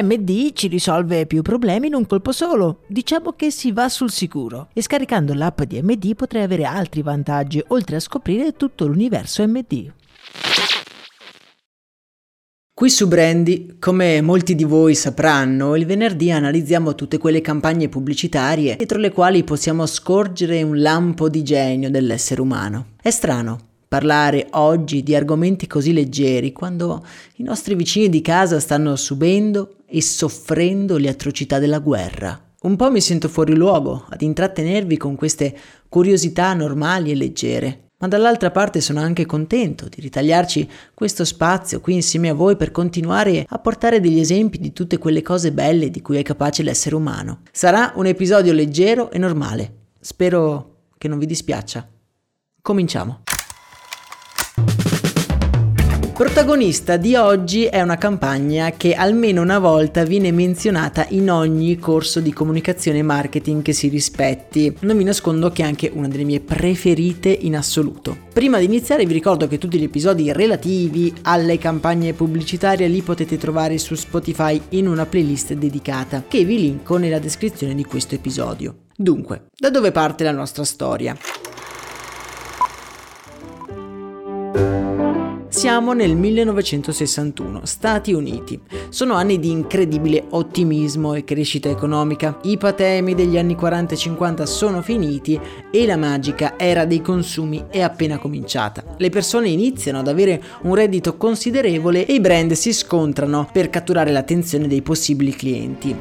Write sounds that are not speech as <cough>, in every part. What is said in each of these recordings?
MD ci risolve più problemi in un colpo solo. Diciamo che si va sul sicuro. E scaricando l'app di MD potrei avere altri vantaggi, oltre a scoprire tutto l'universo MD. Qui su Brandy, come molti di voi sapranno, il venerdì analizziamo tutte quelle campagne pubblicitarie dietro le quali possiamo scorgere un lampo di genio dell'essere umano. È strano, parlare oggi di argomenti così leggeri quando i nostri vicini di casa stanno subendo e soffrendo le atrocità della guerra. Un po' mi sento fuori luogo ad intrattenervi con queste curiosità normali e leggere, ma dall'altra parte sono anche contento di ritagliarci questo spazio qui insieme a voi per continuare a portare degli esempi di tutte quelle cose belle di cui è capace l'essere umano. Sarà un episodio leggero e normale. Spero che non vi dispiaccia. Cominciamo. Protagonista di oggi è una campagna che almeno una volta viene menzionata in ogni corso di comunicazione e marketing che si rispetti. Non vi nascondo che è anche una delle mie preferite in assoluto. Prima di iniziare vi ricordo che tutti gli episodi relativi alle campagne pubblicitarie li potete trovare su Spotify in una playlist dedicata che vi linko nella descrizione di questo episodio. Dunque, da dove parte la nostra storia? Siamo nel 1961, Stati Uniti. Sono anni di incredibile ottimismo e crescita economica. I patemi degli anni 40 e 50 sono finiti e la magica era dei consumi è appena cominciata. Le persone iniziano ad avere un reddito considerevole e i brand si scontrano per catturare l'attenzione dei possibili clienti.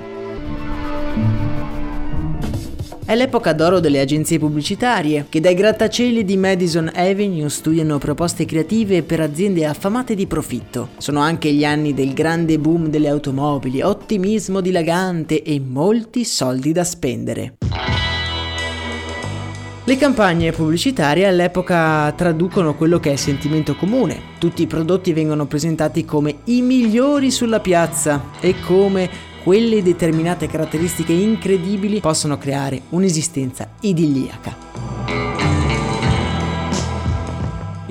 È l'epoca d'oro delle agenzie pubblicitarie, che dai grattacieli di Madison Avenue studiano proposte creative per aziende affamate di profitto. Sono anche gli anni del grande boom delle automobili, ottimismo dilagante e molti soldi da spendere. Le campagne pubblicitarie all'epoca traducono quello che è sentimento comune. Tutti i prodotti vengono presentati come i migliori sulla piazza e come quelle determinate caratteristiche incredibili possono creare un'esistenza idilliaca.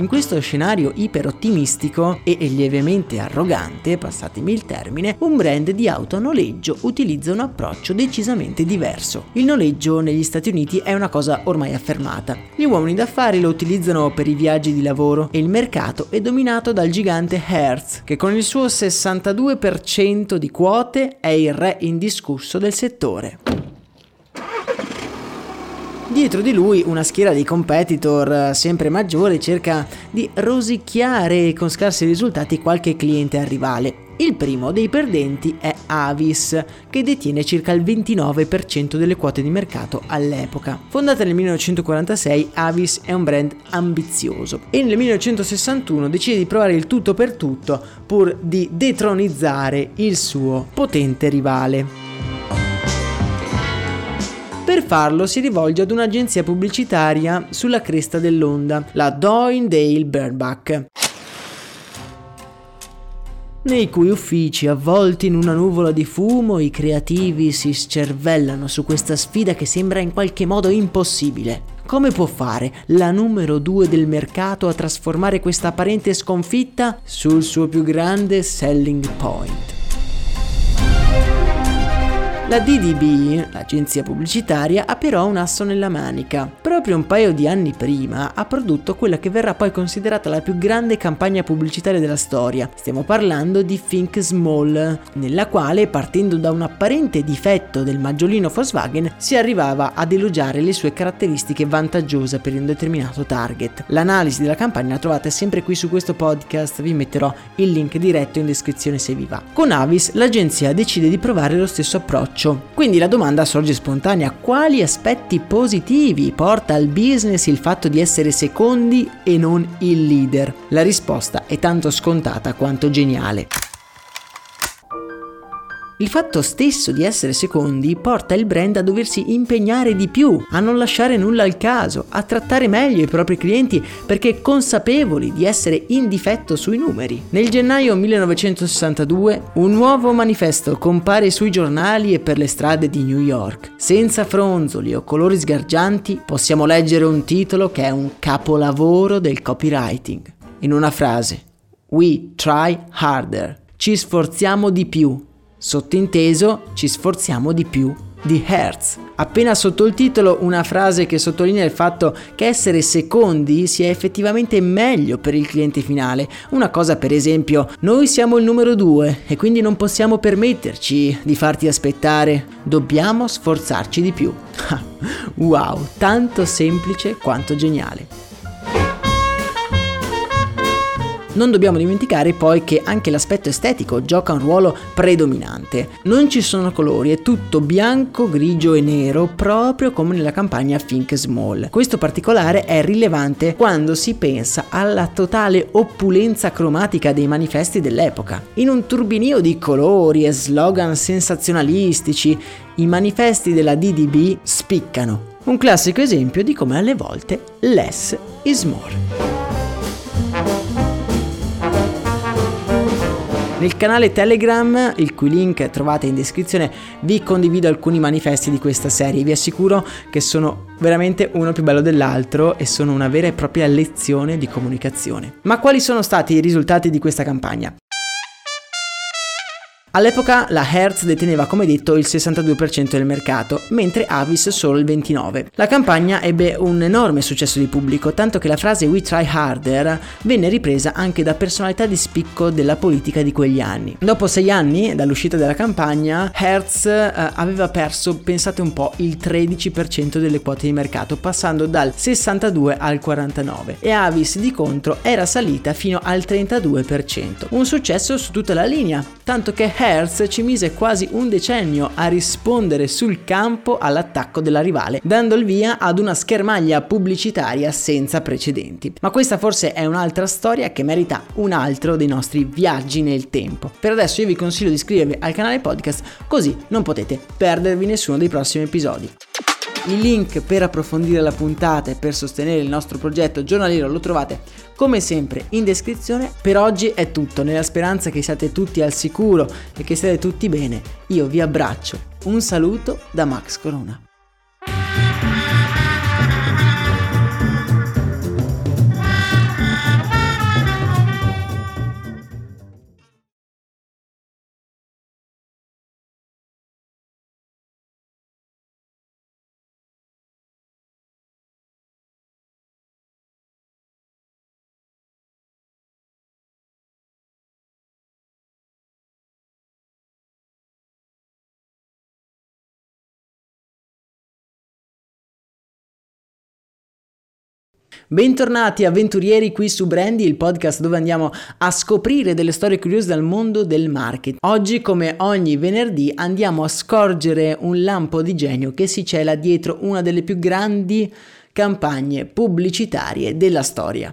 In questo scenario iperottimistico e lievemente arrogante, passatemi il termine, un brand di auto a noleggio utilizza un approccio decisamente diverso. Il noleggio negli Stati Uniti è una cosa ormai affermata. Gli uomini d'affari lo utilizzano per i viaggi di lavoro e il mercato è dominato dal gigante Hertz, che con il suo 62% di quote è il re indiscusso del settore. Dietro di lui una schiera di competitor eh, sempre maggiore cerca di rosicchiare con scarsi risultati qualche cliente rivale. Il primo dei perdenti è Avis, che detiene circa il 29% delle quote di mercato all'epoca. Fondata nel 1946, Avis è un brand ambizioso e nel 1961 decide di provare il tutto per tutto pur di detronizzare il suo potente rivale. Per farlo si rivolge ad un'agenzia pubblicitaria sulla cresta dell'onda, la Doindale Burnback nei cui uffici, avvolti in una nuvola di fumo, i creativi si scervellano su questa sfida che sembra in qualche modo impossibile. Come può fare la numero due del mercato a trasformare questa apparente sconfitta sul suo più grande selling point? La DDB, l'agenzia pubblicitaria, ha però un asso nella manica. Proprio un paio di anni prima ha prodotto quella che verrà poi considerata la più grande campagna pubblicitaria della storia. Stiamo parlando di Think Small, nella quale, partendo da un apparente difetto del maggiolino Volkswagen, si arrivava ad elogiare le sue caratteristiche vantaggiose per un determinato target. L'analisi della campagna la trovate sempre qui su questo podcast, vi metterò il link diretto in descrizione se vi va. Con Avis l'agenzia decide di provare lo stesso approccio braccio. Quindi la domanda sorge spontanea, quali aspetti positivi porta al business il fatto di essere secondi e non il leader? La risposta è tanto scontata quanto geniale. Il fatto stesso di essere secondi porta il brand a doversi impegnare di più, a non lasciare nulla al caso, a trattare meglio i propri clienti perché consapevoli di essere in difetto sui numeri. Nel gennaio 1962 un nuovo manifesto compare sui giornali e per le strade di New York. Senza fronzoli o colori sgargianti possiamo leggere un titolo che è un capolavoro del copywriting. In una frase, We try harder. Ci sforziamo di più Sottinteso, ci sforziamo di più di Hertz. Appena sotto il titolo una frase che sottolinea il fatto che essere secondi sia effettivamente meglio per il cliente finale. Una cosa per esempio, noi siamo il numero due e quindi non possiamo permetterci di farti aspettare, dobbiamo sforzarci di più. <laughs> wow, tanto semplice quanto geniale. Non dobbiamo dimenticare poi che anche l'aspetto estetico gioca un ruolo predominante. Non ci sono colori, è tutto bianco, grigio e nero, proprio come nella campagna Think Small. Questo particolare è rilevante quando si pensa alla totale opulenza cromatica dei manifesti dell'epoca. In un turbinio di colori e slogan sensazionalistici, i manifesti della DDB spiccano. Un classico esempio di come alle volte less is more. Nel canale Telegram, il cui link trovate in descrizione, vi condivido alcuni manifesti di questa serie. Vi assicuro che sono veramente uno più bello dell'altro e sono una vera e propria lezione di comunicazione. Ma quali sono stati i risultati di questa campagna? All'epoca la Hertz deteneva come detto il 62% del mercato, mentre Avis solo il 29%. La campagna ebbe un enorme successo di pubblico, tanto che la frase We try harder venne ripresa anche da personalità di spicco della politica di quegli anni. Dopo sei anni dall'uscita della campagna, Hertz eh, aveva perso, pensate un po', il 13% delle quote di mercato, passando dal 62 al 49 e Avis di contro era salita fino al 32%. Un successo su tutta la linea, tanto che Hertz ci mise quasi un decennio a rispondere sul campo all'attacco della rivale, dando il via ad una schermaglia pubblicitaria senza precedenti. Ma questa forse è un'altra storia che merita un altro dei nostri viaggi nel tempo. Per adesso io vi consiglio di iscrivervi al canale podcast così non potete perdervi nessuno dei prossimi episodi. Il link per approfondire la puntata e per sostenere il nostro progetto giornaliero lo trovate come sempre in descrizione. Per oggi è tutto, nella speranza che siate tutti al sicuro e che siate tutti bene. Io vi abbraccio. Un saluto da Max Corona. Bentornati avventurieri qui su Brandy, il podcast dove andiamo a scoprire delle storie curiose dal mondo del marketing. Oggi, come ogni venerdì, andiamo a scorgere un lampo di genio che si cela dietro una delle più grandi campagne pubblicitarie della storia.